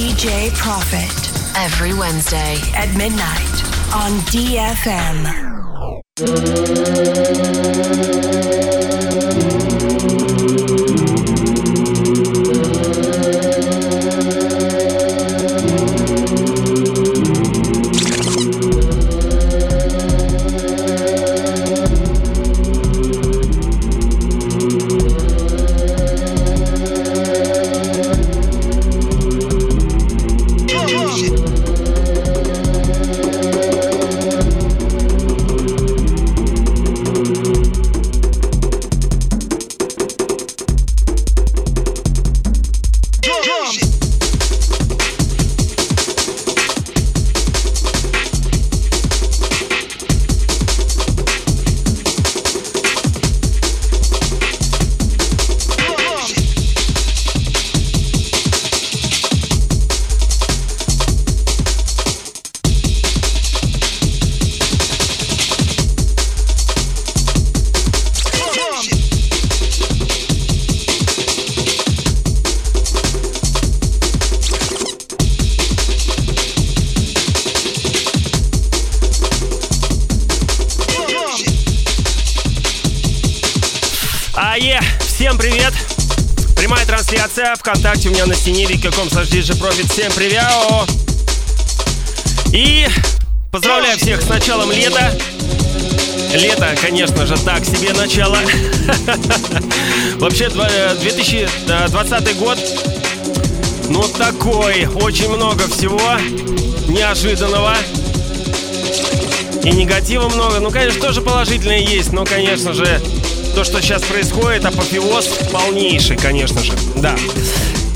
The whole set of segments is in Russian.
DJ Profit every Wednesday at midnight on DFM. ВКонтакте у меня на стене wiki.com slash Profit. Всем привет! И поздравляю всех с началом лета. Лето, конечно же, так себе начало. Вообще, два- э, 2020 год, ну такой, очень много всего неожиданного. И негатива много. Ну, конечно, тоже положительное есть, но, конечно же, то, что сейчас происходит, апофеоз полнейший, конечно же, да.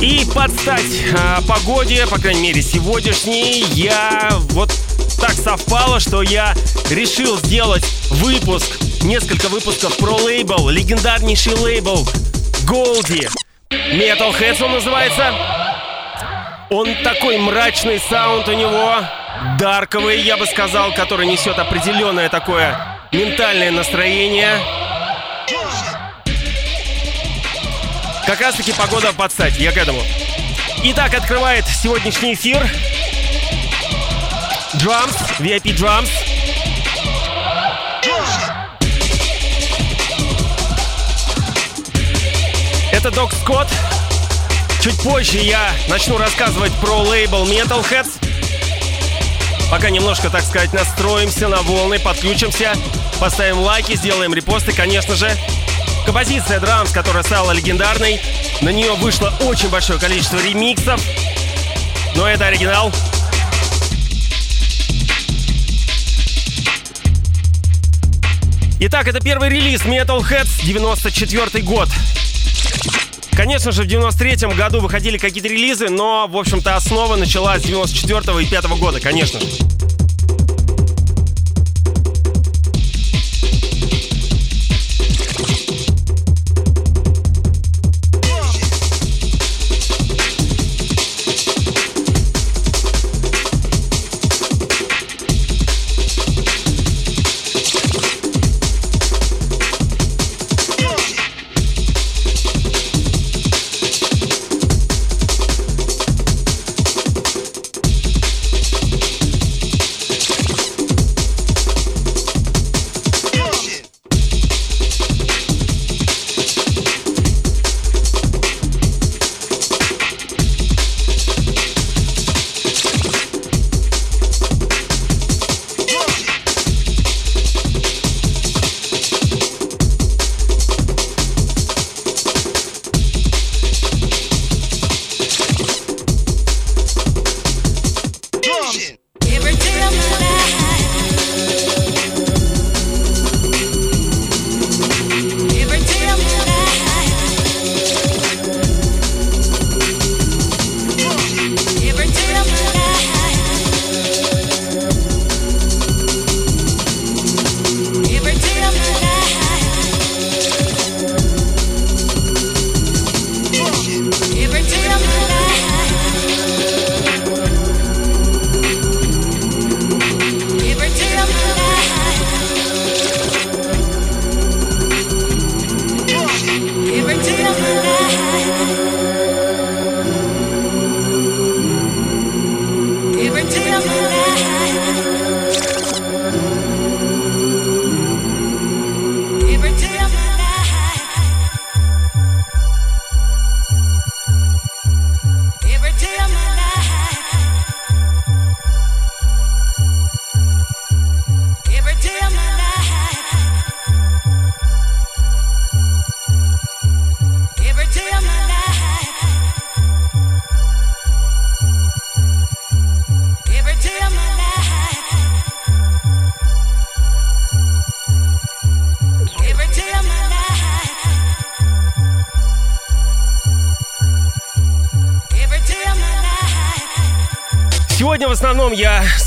И под стать а, погоде, по крайней мере, сегодняшней, я вот так совпало, что я решил сделать выпуск, несколько выпусков про лейбл, легендарнейший лейбл Голди. Metalheads он называется. Он такой мрачный саунд у него, дарковый, я бы сказал, который несет определенное такое ментальное настроение. Как раз таки погода под стать, я к этому. Итак, открывает сегодняшний эфир Drums, VIP Drums. Это Док Скотт. Чуть позже я начну рассказывать про лейбл Metalheads. Пока немножко, так сказать, настроимся на волны, подключимся, поставим лайки, сделаем репосты, конечно же. Композиция Drums, которая стала легендарной. На нее вышло очень большое количество ремиксов. Но это оригинал. Итак, это первый релиз Metalheads, 94 год. Конечно же, в 93 году выходили какие-то релизы, но, в общем-то, основа началась с 94 и 5 года, конечно же.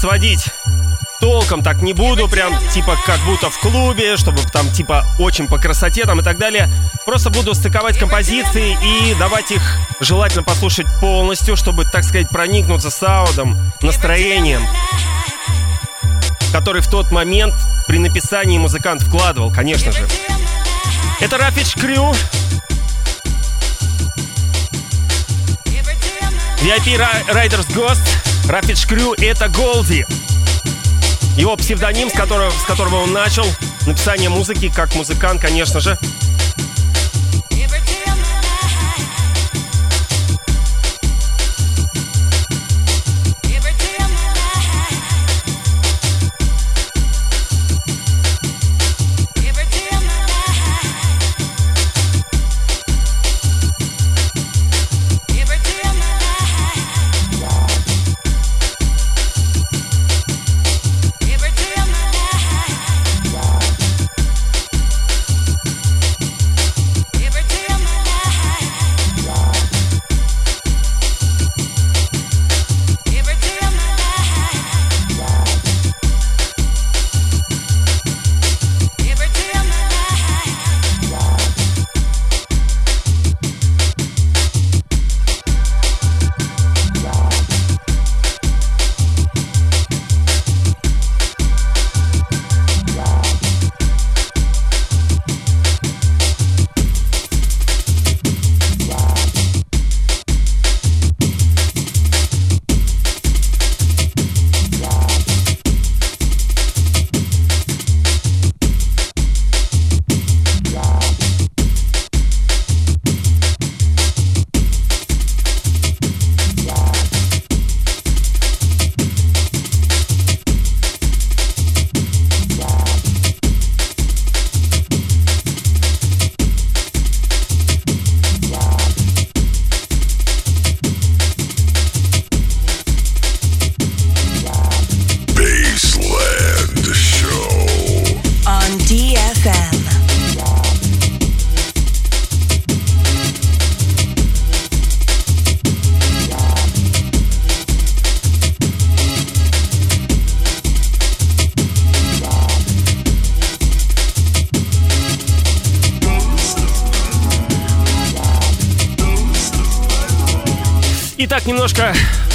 Сводить толком так не буду, прям типа как будто в клубе, чтобы там типа очень по красоте там и так далее. Просто буду стыковать композиции и давать их желательно послушать полностью, чтобы, так сказать, проникнуться саудом, настроением, который в тот момент при написании музыкант вкладывал, конечно же. Это Ravage Crew. VIP Riders Ghost. Ravage Crew — это Голди. Его псевдоним, с которого, с которого он начал написание музыки, как музыкант, конечно же.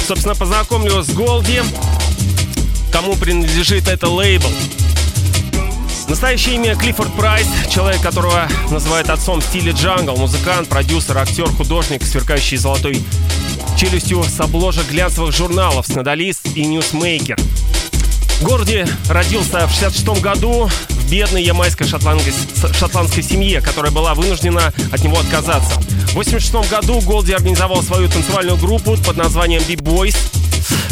Собственно, познакомлю с Голди, кому принадлежит это лейбл. Настоящее имя Клиффорд Прайс, человек, которого называют отцом стиля джангл, музыкант, продюсер, актер, художник, сверкающий золотой челюстью с обложек глянцевых журналов «Снадолист» и «Ньюсмейкер». Голди родился в 66 году в бедной ямайской шотландской, шотландской семье, которая была вынуждена от него отказаться. В 86 году Голди организовал свою танцевальную группу под названием B-Boys.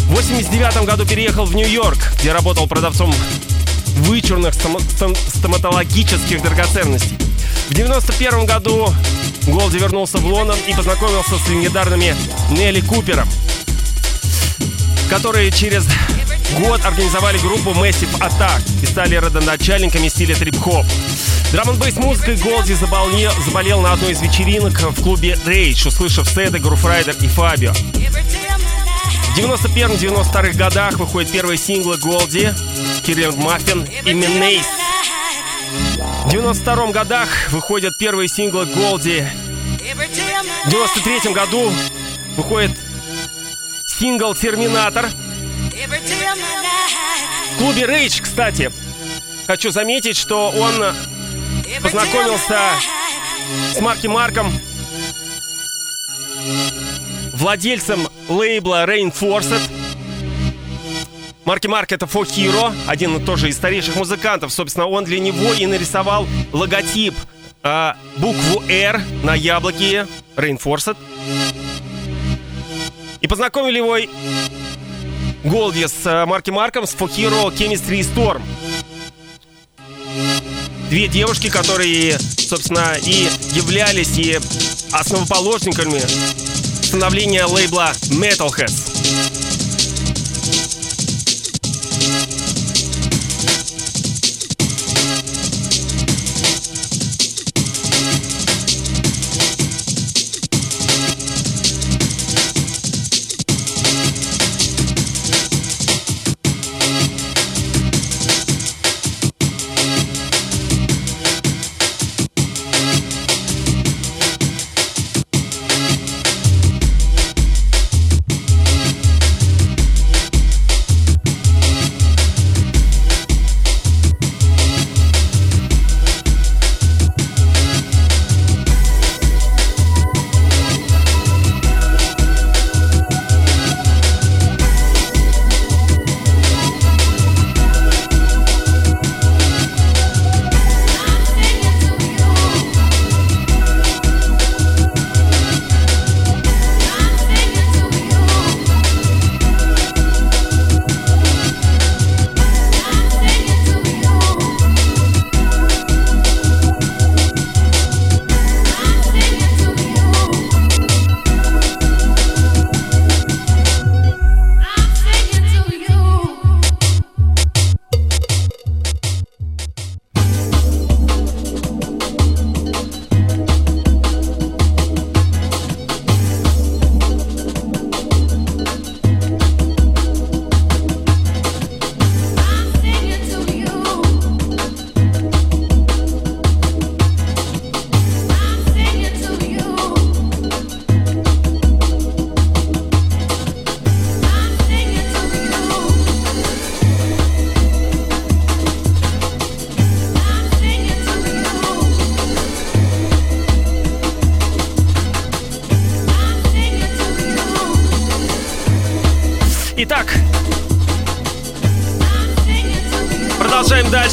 В 89 году переехал в Нью-Йорк, где работал продавцом вычурных стоматологических драгоценностей. В 91 году Голди вернулся в Лондон и познакомился с легендарными Нелли Купером, которые через год организовали группу Massive Attack и стали родоначальниками стиля трип-хоп. Drum'n' музыкой Голди заболел, заболел на одной из вечеринок в клубе Rage, услышав сеты Grooverider и Фабио. В 91-92 годах выходят первые синглы Голди, Killa Muffin и Menace. В 92 годах выходят первые синглы Голди. В 93 году выходит сингл «Терминатор», в клубе Rage, кстати, хочу заметить, что он познакомился с Марки Марком, владельцем лейбла Rainforced. Марки Марк это For Hero, один тоже из старейших музыкантов. Собственно, он для него и нарисовал логотип э, букву R на яблоке Rainforced. И познакомили его Голди с э, Марки Марком, с Фокиро Chemistry Storm. Две девушки, которые, собственно, и являлись и основоположниками становления лейбла Metalheads.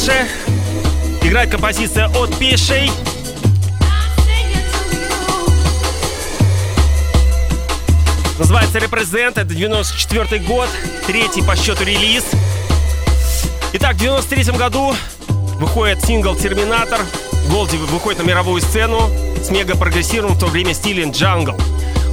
Дальше. Играет композиция от Пишей. Называется «Репрезент». Это 94 год, третий по счету релиз. Итак, в 93 году выходит сингл «Терминатор». Голди выходит на мировую сцену с мега-прогрессивным в то время стилем джангл.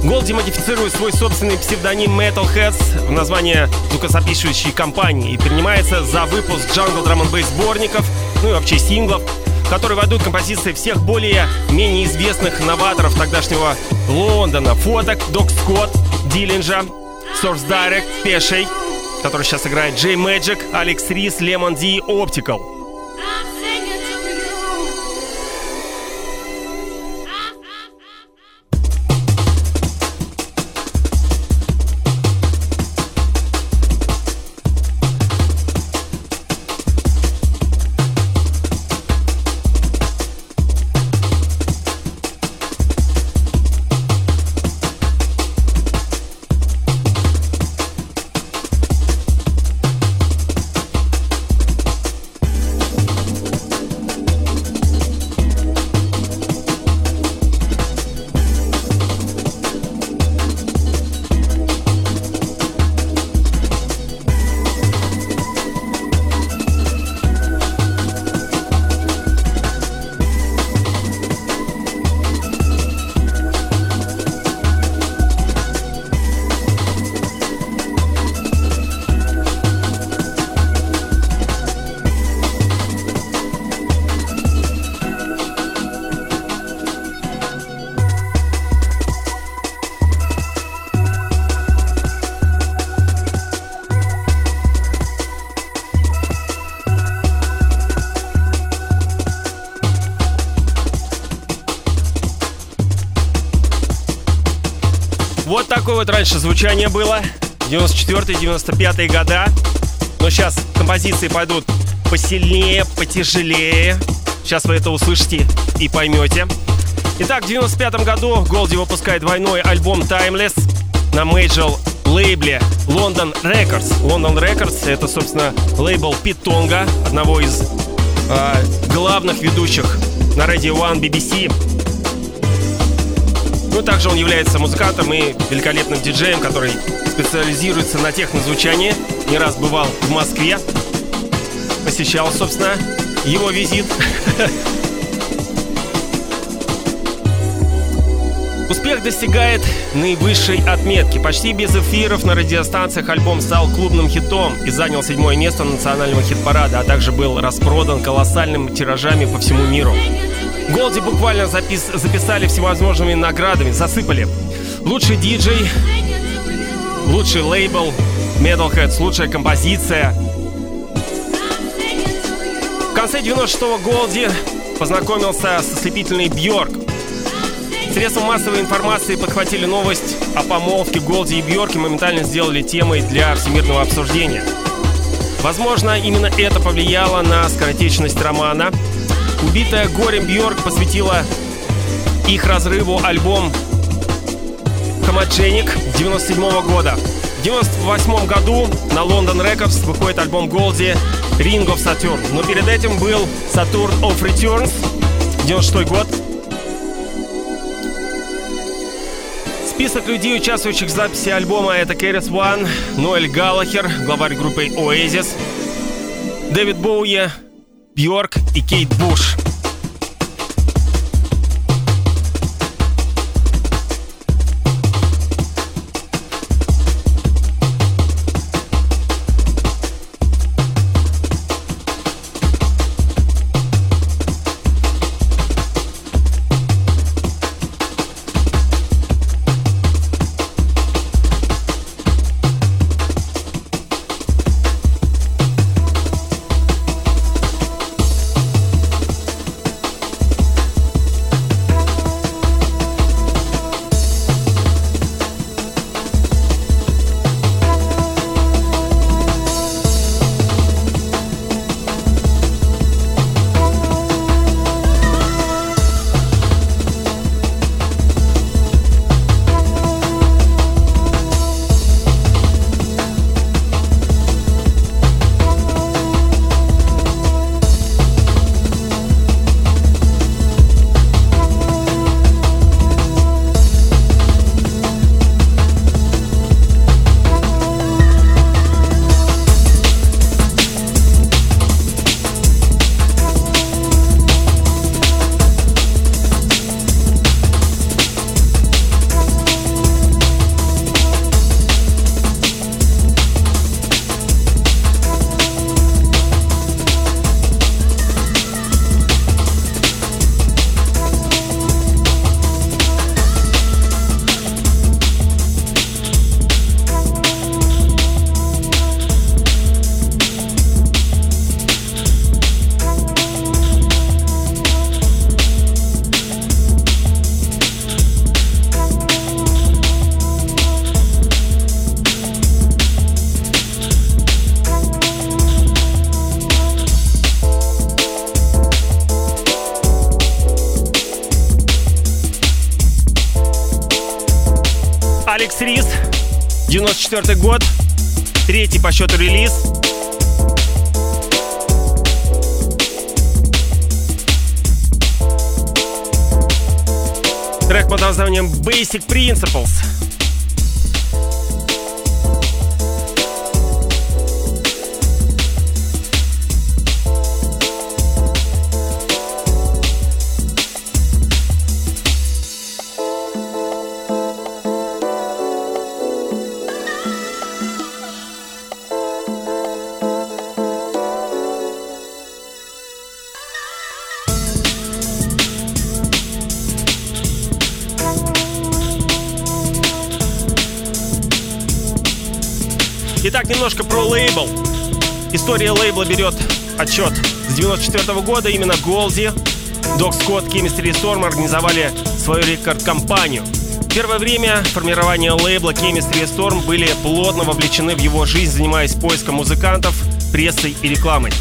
Голди модифицирует свой собственный псевдоним Metalheads в название звукозаписывающей компании и принимается за выпуск джангл драм н сборников, ну и вообще синглов, которые войдут композиции всех более-менее известных новаторов тогдашнего Лондона. Фоток, Док Скотт, Диллинджа, Source Direct, Пешей, который сейчас играет Джей Мэджик, Алекс Рис, Лемон Ди, Optical. Вот раньше звучание было. 94-95 года. Но сейчас композиции пойдут посильнее, потяжелее. Сейчас вы это услышите и поймете. Итак, в 95 году Голди выпускает двойной альбом Timeless на major лейбле London Records. London Records — это, собственно, лейбл Пита Тонга, одного из э, главных ведущих на Radio One BBC. Ну, также он является музыкантом и великолепным диджеем, который специализируется на технозвучании. Не раз бывал в Москве. Посещал, собственно, его визит. Успех достигает наивысшей отметки. Почти без эфиров на радиостанциях альбом стал клубным хитом и занял седьмое место национального хит-парада, а также был распродан колоссальными тиражами по всему миру. Голди буквально запис записали всевозможными наградами, засыпали. Лучший диджей, лучший лейбл, Metalheads, лучшая композиция. В конце 96-го Голди познакомился с ослепительной Бьорк. Средства массовой информации подхватили новость о помолвке Голди и Бьорк и моментально сделали темой для всемирного обсуждения. Возможно, именно это повлияло на скоротечность романа – Убитая горем Бьорк посвятила их разрыву альбом «Хамадженик» 97 -го года. В 98 году на London Records выходит альбом Голди «Ring of Saturn». Но перед этим был «Saturn of Returns» 96 год. Список людей, участвующих в записи альбома, это Кэрис Уан, Ноэль Галлахер, главарь группы Oasis, Дэвид Боуи, Бьорк и Кейт Буш. 94 год, третий по счету релиз. Трек под названием Basic Principles. История лейбла берет отчет с 94 года. Именно Голди, Док Скотт, Chemistry Storm организовали свою рекорд-компанию. Первое время формирования лейбла Chemistry Storm были плотно вовлечены в его жизнь, занимаясь поиском музыкантов, прессой и рекламой.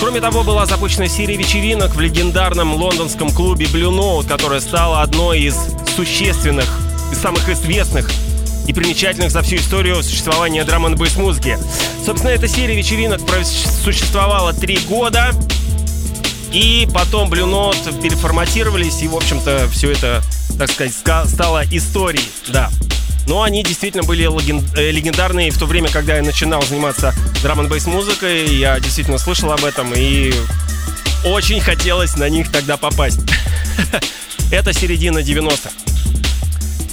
Кроме того, была запущена серия вечеринок в легендарном лондонском клубе Blue Note, которая стала одной из существенных и самых известных и примечательных за всю историю существования драм н музыки. Собственно, эта серия вечеринок существовала три года, и потом Blue Note переформатировались, и, в общем-то, все это, так сказать, стало историей, да. Но они действительно были э, легендарные в то время, когда я начинал заниматься драм н музыкой, я действительно слышал об этом, и очень хотелось на них тогда попасть. Это середина 90-х.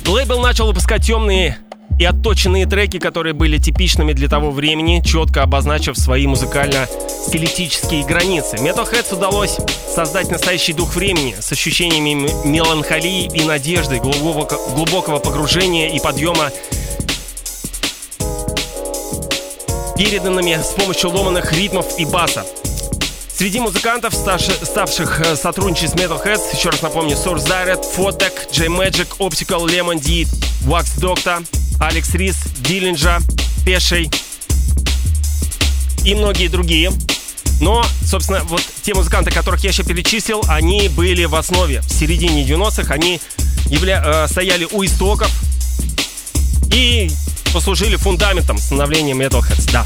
Лейбл начал выпускать темные и отточенные треки, которые были типичными для того времени, четко обозначив свои музыкально-стилистические границы. Metalheads удалось создать настоящий дух времени с ощущениями меланхолии и надежды, глубокого, глубокого погружения и подъема переданными с помощью ломаных ритмов и баса. Среди музыкантов, ставших э, сотрудничать с Metalheads, еще раз напомню, Source Direct, Photec, J-Magic, Optical, Lemon D, Wax Doctor, Алекс Рис, Диллинджа, Пешей и многие другие. Но, собственно, вот те музыканты, которых я еще перечислил, они были в основе. В середине 90-х они явля... э, стояли у истоков и послужили фундаментом становления Metalheads, да.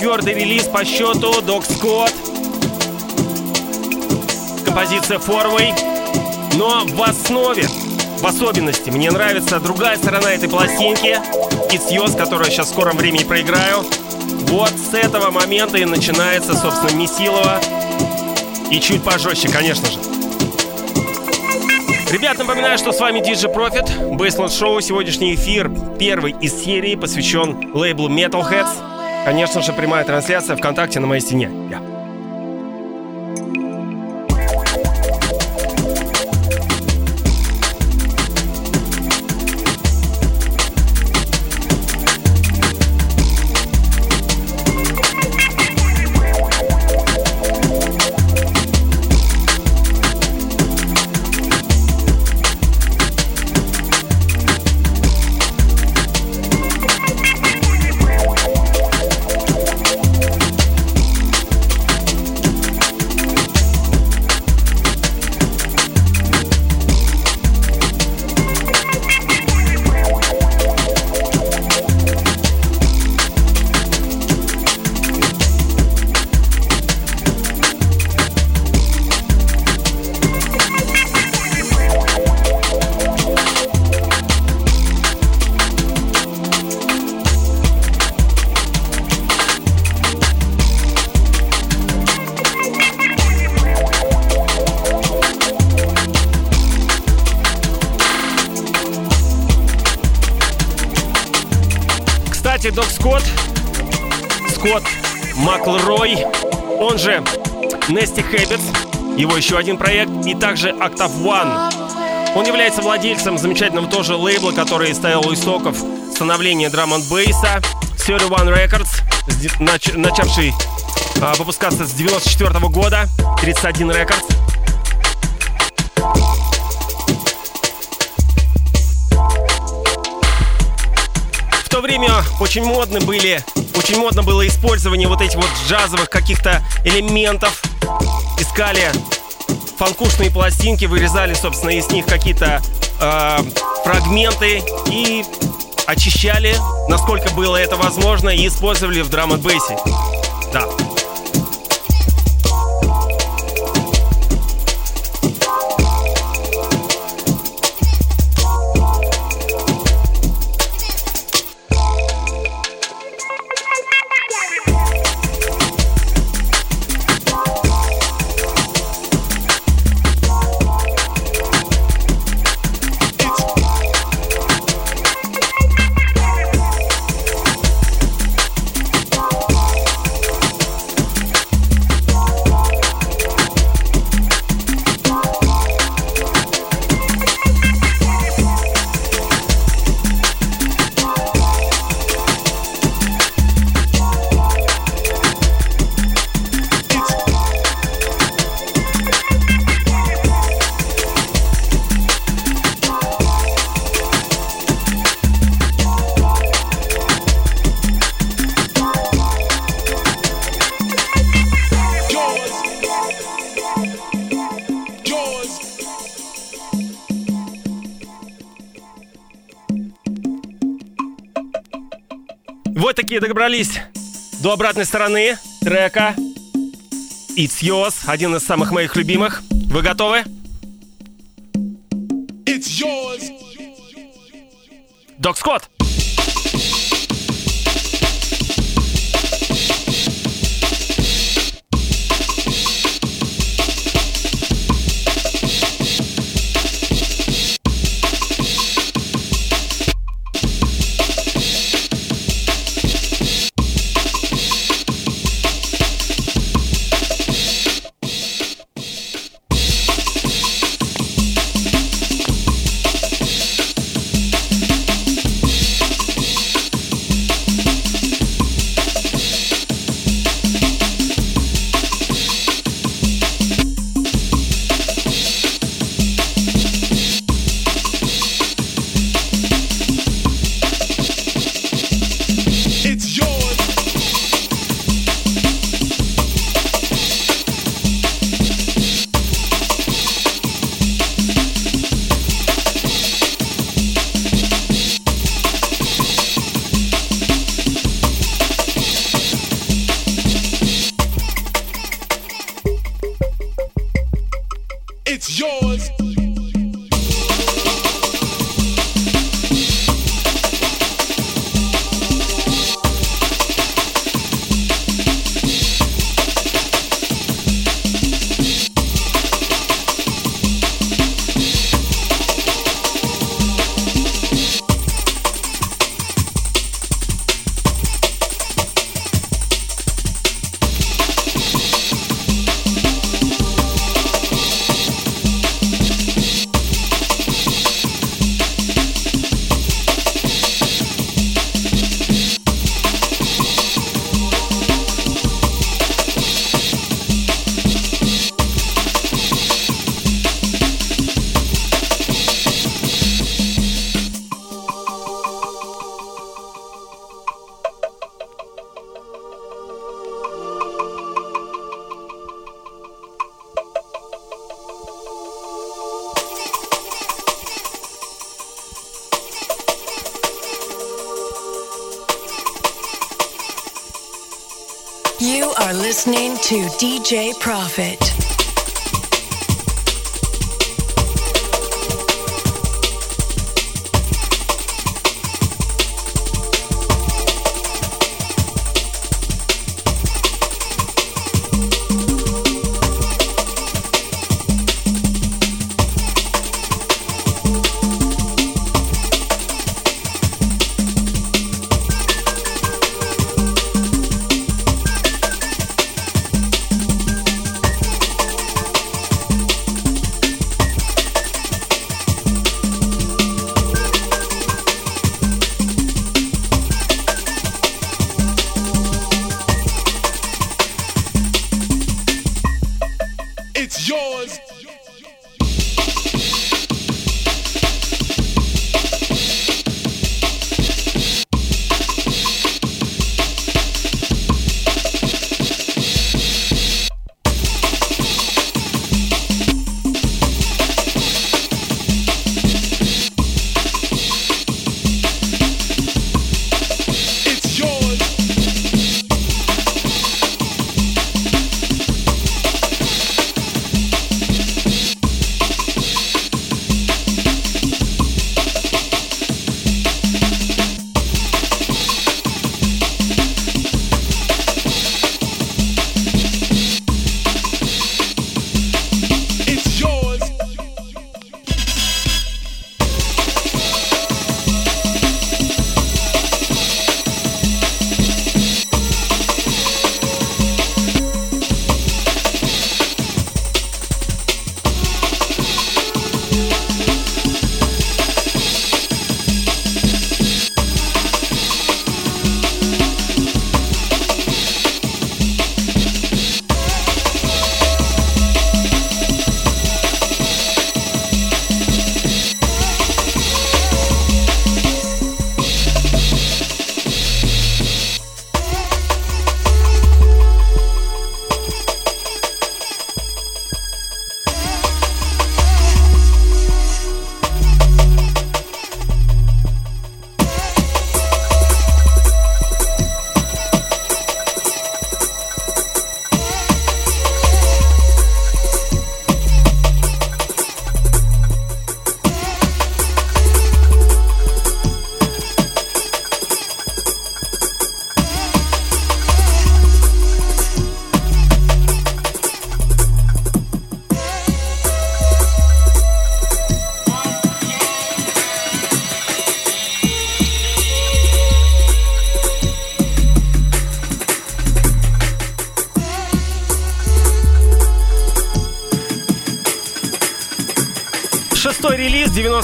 Четвертый релиз по счету Док Скотт. Композиция Форвей. Но в основе, в особенности, мне нравится другая сторона этой пластинки. Yours, которую я сейчас в скором времени проиграю. Вот с этого момента и начинается, собственно, Месилова. И чуть пожестче, конечно же. Ребят, напоминаю, что с вами DJ Profit, Baseline Show. Сегодняшний эфир первый из серии посвящен лейблу Metalheads. Конечно же, прямая трансляция ВКонтакте на моей стене. Nasty Habits, его еще один проект, и также Octave One. Он является владельцем замечательного тоже лейбла, который стоял у истоков становления драм н бейса 31 Records, начавший а, выпускаться с 94 года, 31 Records. В то время очень модны были, очень модно было использование вот этих вот джазовых каких-то элементов. Искали фанкушные пластинки, вырезали, собственно, из них какие-то э, фрагменты и очищали, насколько было это возможно, и использовали в драм бейсе Да. Добрались до обратной стороны трека It's Yours, один из самых моих любимых. Вы готовы? It's yours. Док Скотт. DJ Profit.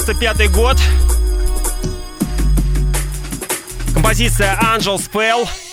95 год. Композиция Angel Spell.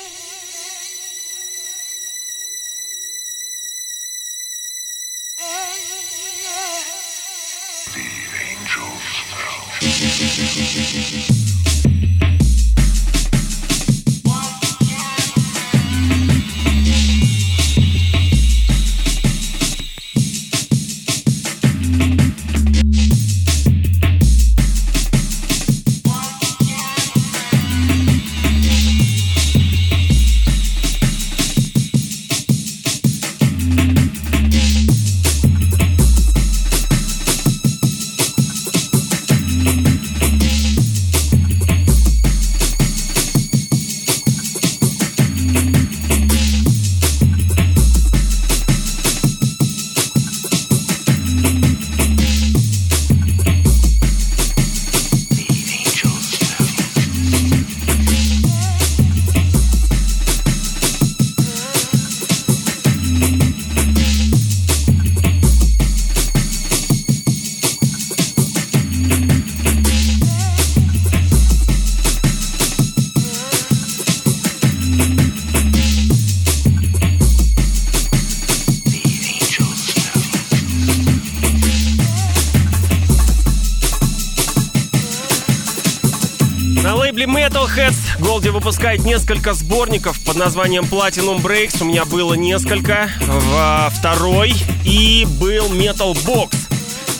Выпускает несколько сборников под названием Platinum Breaks. У меня было несколько. Во второй и был Metal Box.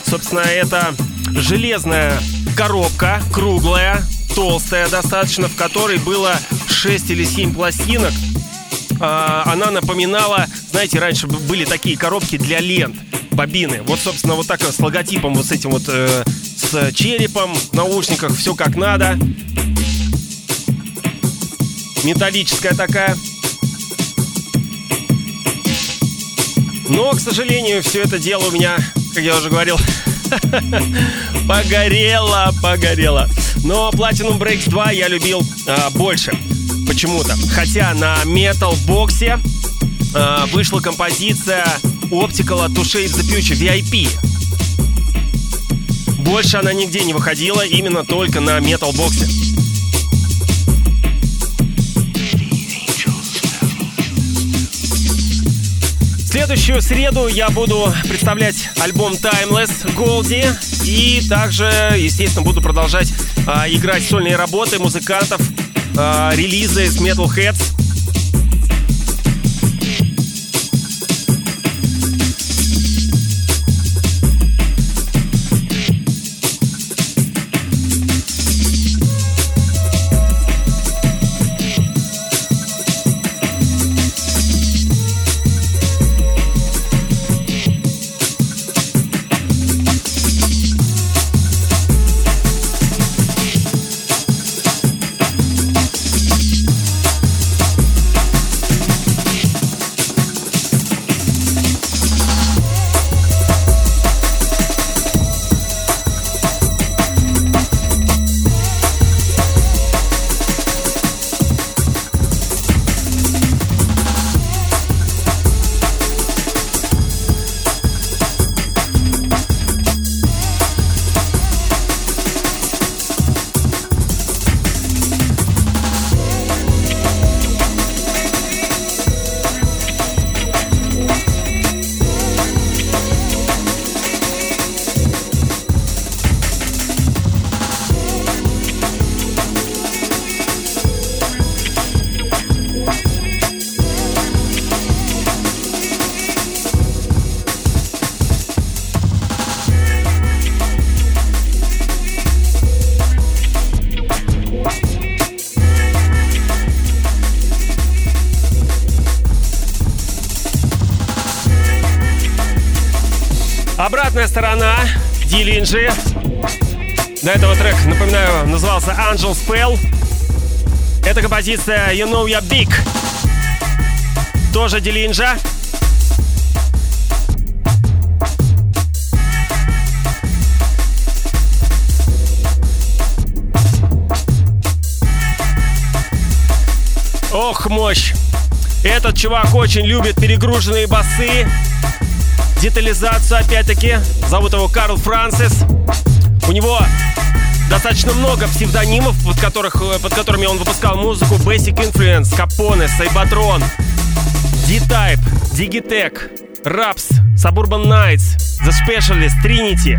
Собственно, это железная коробка, круглая, толстая достаточно, в которой было 6 или 7 пластинок. А, она напоминала, знаете, раньше были такие коробки для лент, бобины. Вот, собственно, вот так с логотипом, вот с этим вот, э, с черепом, наушниках, все как надо металлическая такая. Но, к сожалению, все это дело у меня, как я уже говорил, погорело, погорело. Но Platinum Breaks 2 я любил а, больше почему-то. Хотя на Metal Box а, вышла композиция Optical to Shape the Future VIP. Больше она нигде не выходила, именно только на Metal Box. Следующую среду я буду представлять альбом Timeless Goldie. И также, естественно, буду продолжать а, играть сольные работы музыкантов, а, релизы с Metalheads. Angel Spell. Это композиция You Know You're Big. Тоже Дилинджа. Ох, мощь! Этот чувак очень любит перегруженные басы, детализацию опять-таки. Зовут его Карл Франсис. У него достаточно много псевдонимов, под, которых, э, под которыми он выпускал музыку. Basic Influence, Capone, Cybertron, D-Type, Digitech, Raps, Suburban Nights, The Specialist, Trinity.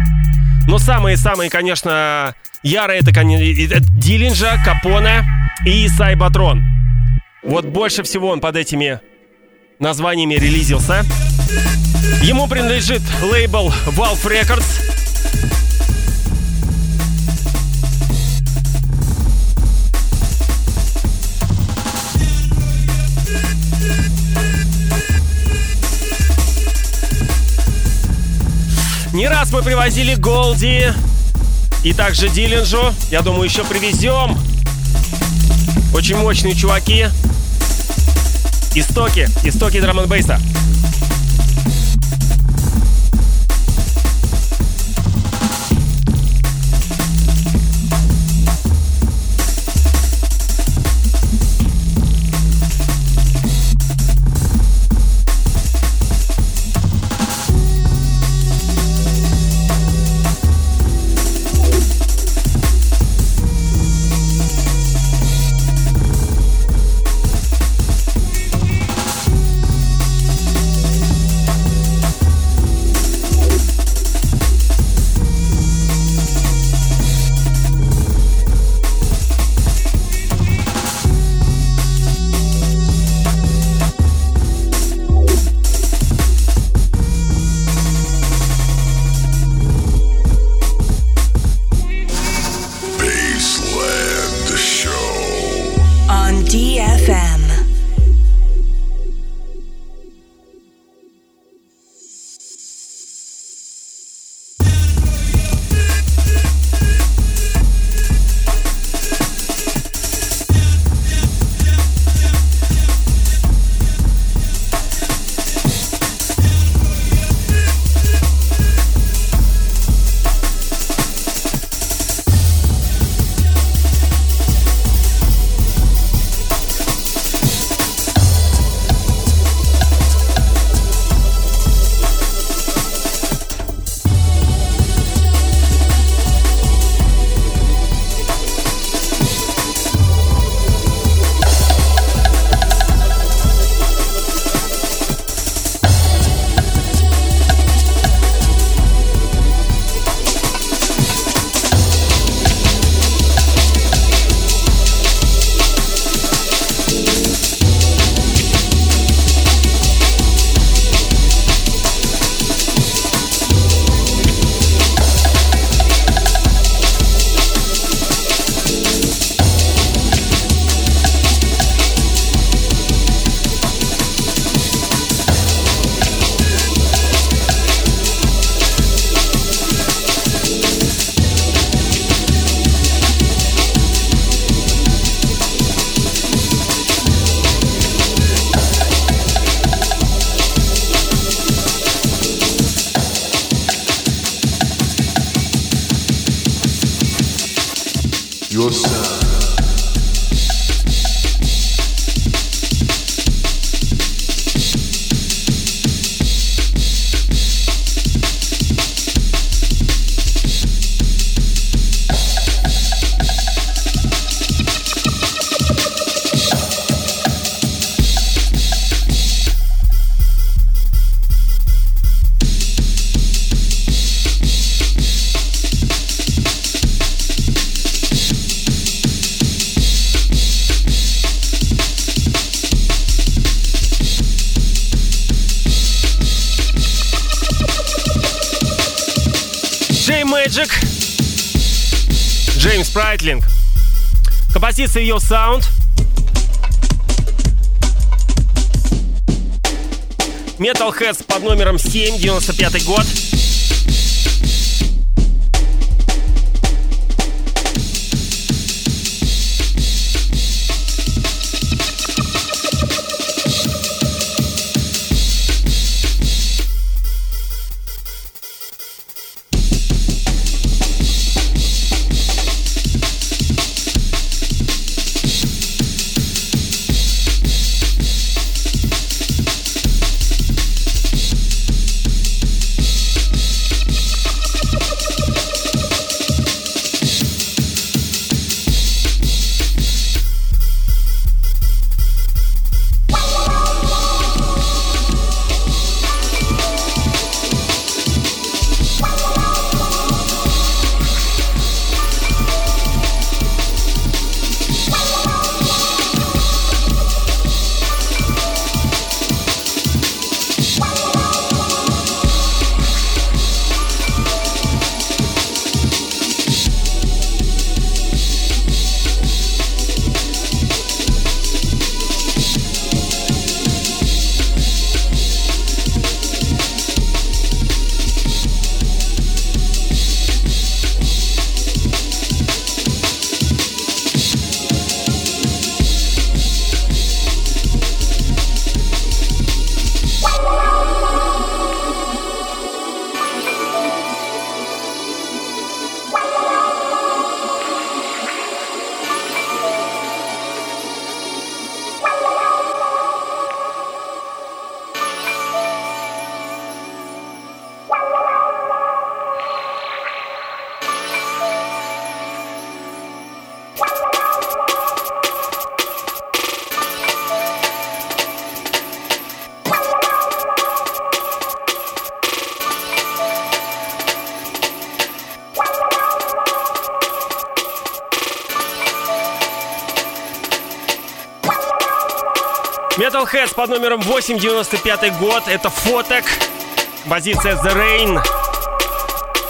Но самые-самые, конечно, ярые это, это Диллинджа, Капоне и Сайбатрон. Вот больше всего он под этими названиями релизился. Ему принадлежит лейбл Valve Records. Не раз мы привозили Голди и также Диллинджу. Я думаю, еще привезем. Очень мощные чуваки. Истоки, истоки драм н бейса yourself. Композиция ее саунд. Metalheads под номером 7, 95 год. Metalheads под номером 895 год. Это фоток. Позиция The Rain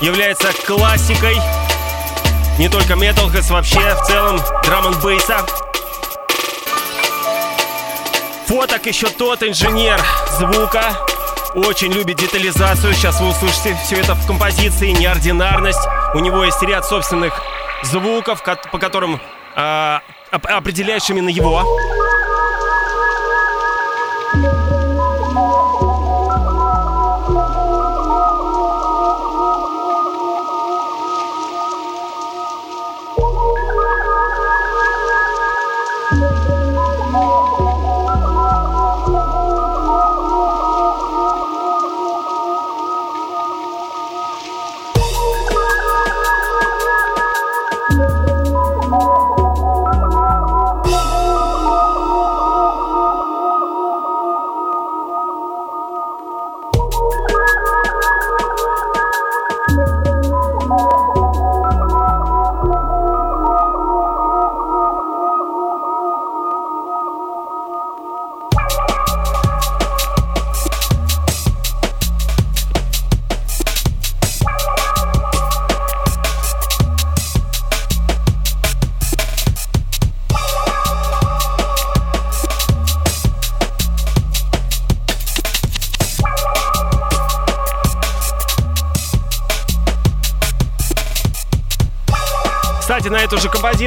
является классикой. Не только Metalheads, вообще в целом драм н бейса. Фоток еще тот инженер звука. Очень любит детализацию. Сейчас вы услышите все это в композиции. Неординарность. У него есть ряд собственных звуков, по которым э, определяешь именно его.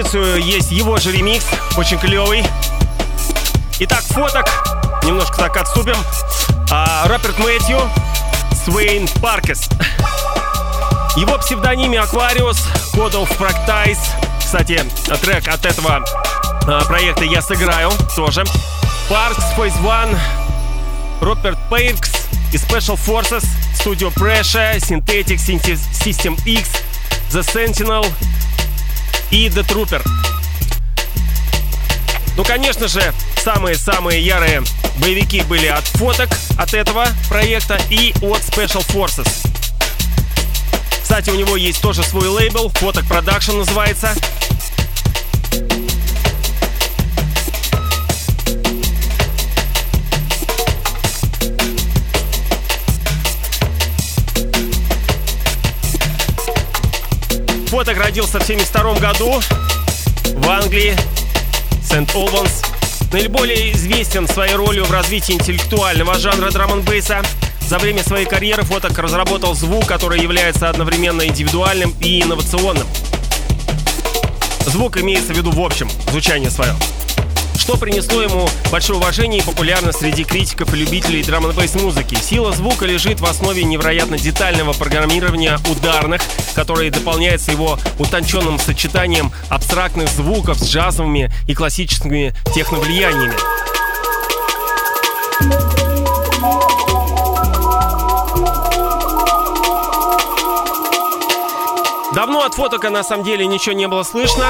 Композицию есть его же ремикс, очень клевый. Итак, фоток, немножко так отступим. А, Роберт Мэтью, Свейн Паркес. Его псевдониме Aquarius, Code of Practice. Кстати, трек от этого а, проекта я сыграю тоже. Parks, Phase One, Роберт Пейкс и Special Forces, Studio Pressure, Synthetic System X, The Sentinel, и The Trooper. Ну, конечно же, самые-самые ярые боевики были от Photek от этого проекта и от Special Forces. Кстати, у него есть тоже свой лейбл, Photek Productions называется. Фоток родился в 1972 году в Англии, Сент-Олбанс. Наиболее известен своей ролью в развитии интеллектуального жанра драм бейса За время своей карьеры Фоток разработал звук, который является одновременно индивидуальным и инновационным. Звук имеется в виду в общем, звучание свое что принесло ему большое уважение и популярность среди критиков и любителей драм н музыки. Сила звука лежит в основе невероятно детального программирования ударных, которые дополняются его утонченным сочетанием абстрактных звуков с джазовыми и классическими техновлияниями. Давно от фотока на самом деле ничего не было слышно.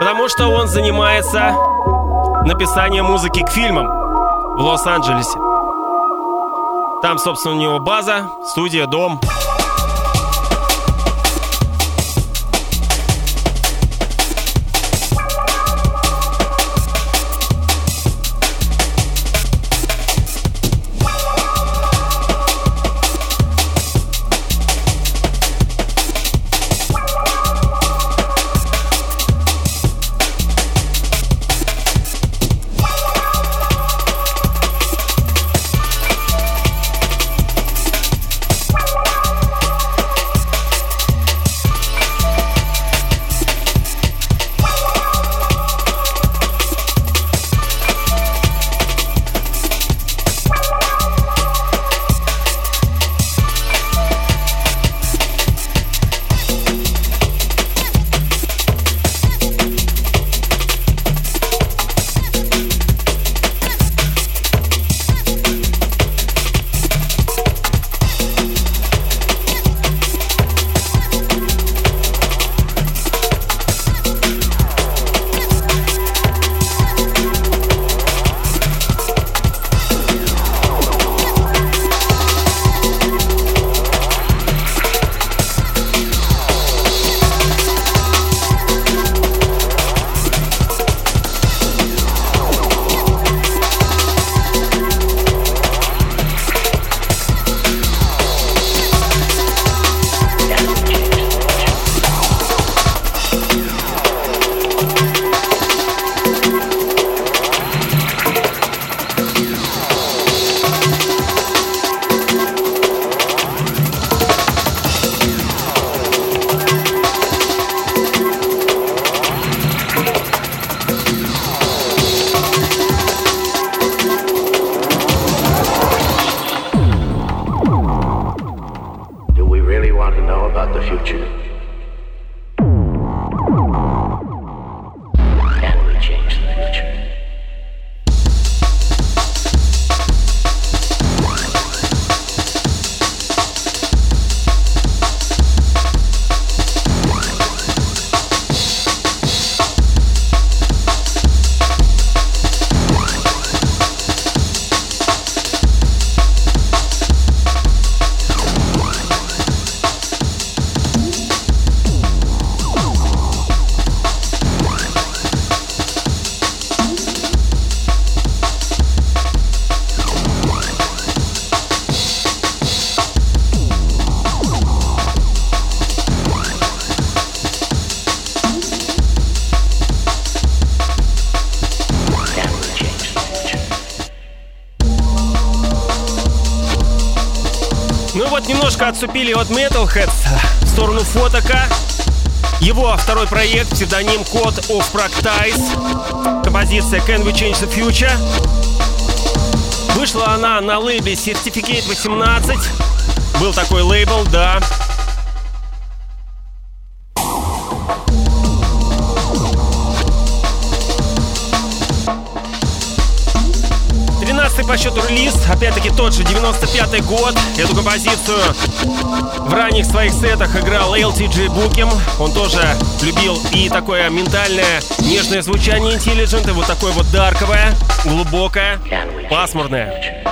Потому что он занимается написанием музыки к фильмам в Лос-Анджелесе. Там, собственно, у него база, студия, дом. Отступили от Metalheads в сторону Фотока. Его второй проект, псевдоним Code of Practice. Композиция Can We Change the Future. Вышла она на лейбле Certificate 18. Был такой лейбл, да. Релиз, опять-таки тот же 95 год. Эту композицию в ранних своих сетах играл LTG Bookim. Он тоже любил и такое ментальное, нежное звучание Intelligent, и вот такое вот дарковое, глубокое, пасмурное.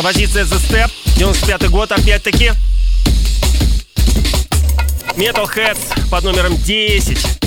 Композиция The Step. 95 год, опять-таки. Metalheads под номером 10.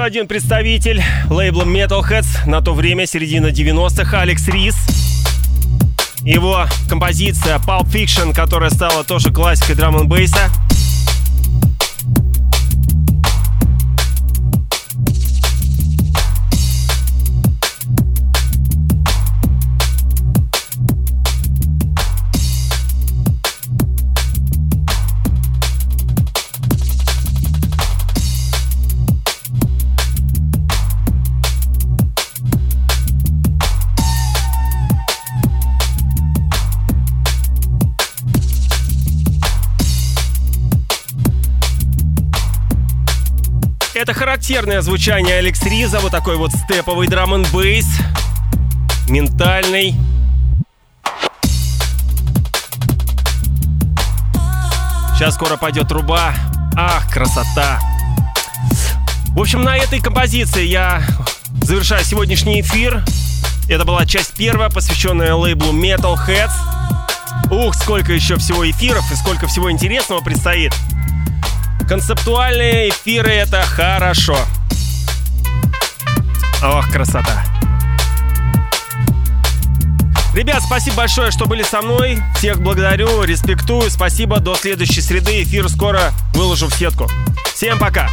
Еще один представитель лейбла Metalheads на то время, середина 90-х, Алекс Рис. Его композиция Pulp Fiction, которая стала тоже классикой драм бейса характерное звучание Алекс Риза, вот такой вот степовый драм н бейс, ментальный. Сейчас скоро пойдет труба. Ах, красота. В общем, на этой композиции я завершаю сегодняшний эфир. Это была часть первая, посвященная лейблу Metalheads. Ух, сколько еще всего эфиров и сколько всего интересного предстоит. Концептуальные эфиры — это хорошо. Ох, красота. Ребят, спасибо большое, что были со мной. Всех благодарю, респектую. Спасибо. До следующей среды. Эфир скоро выложу в сетку. Всем пока.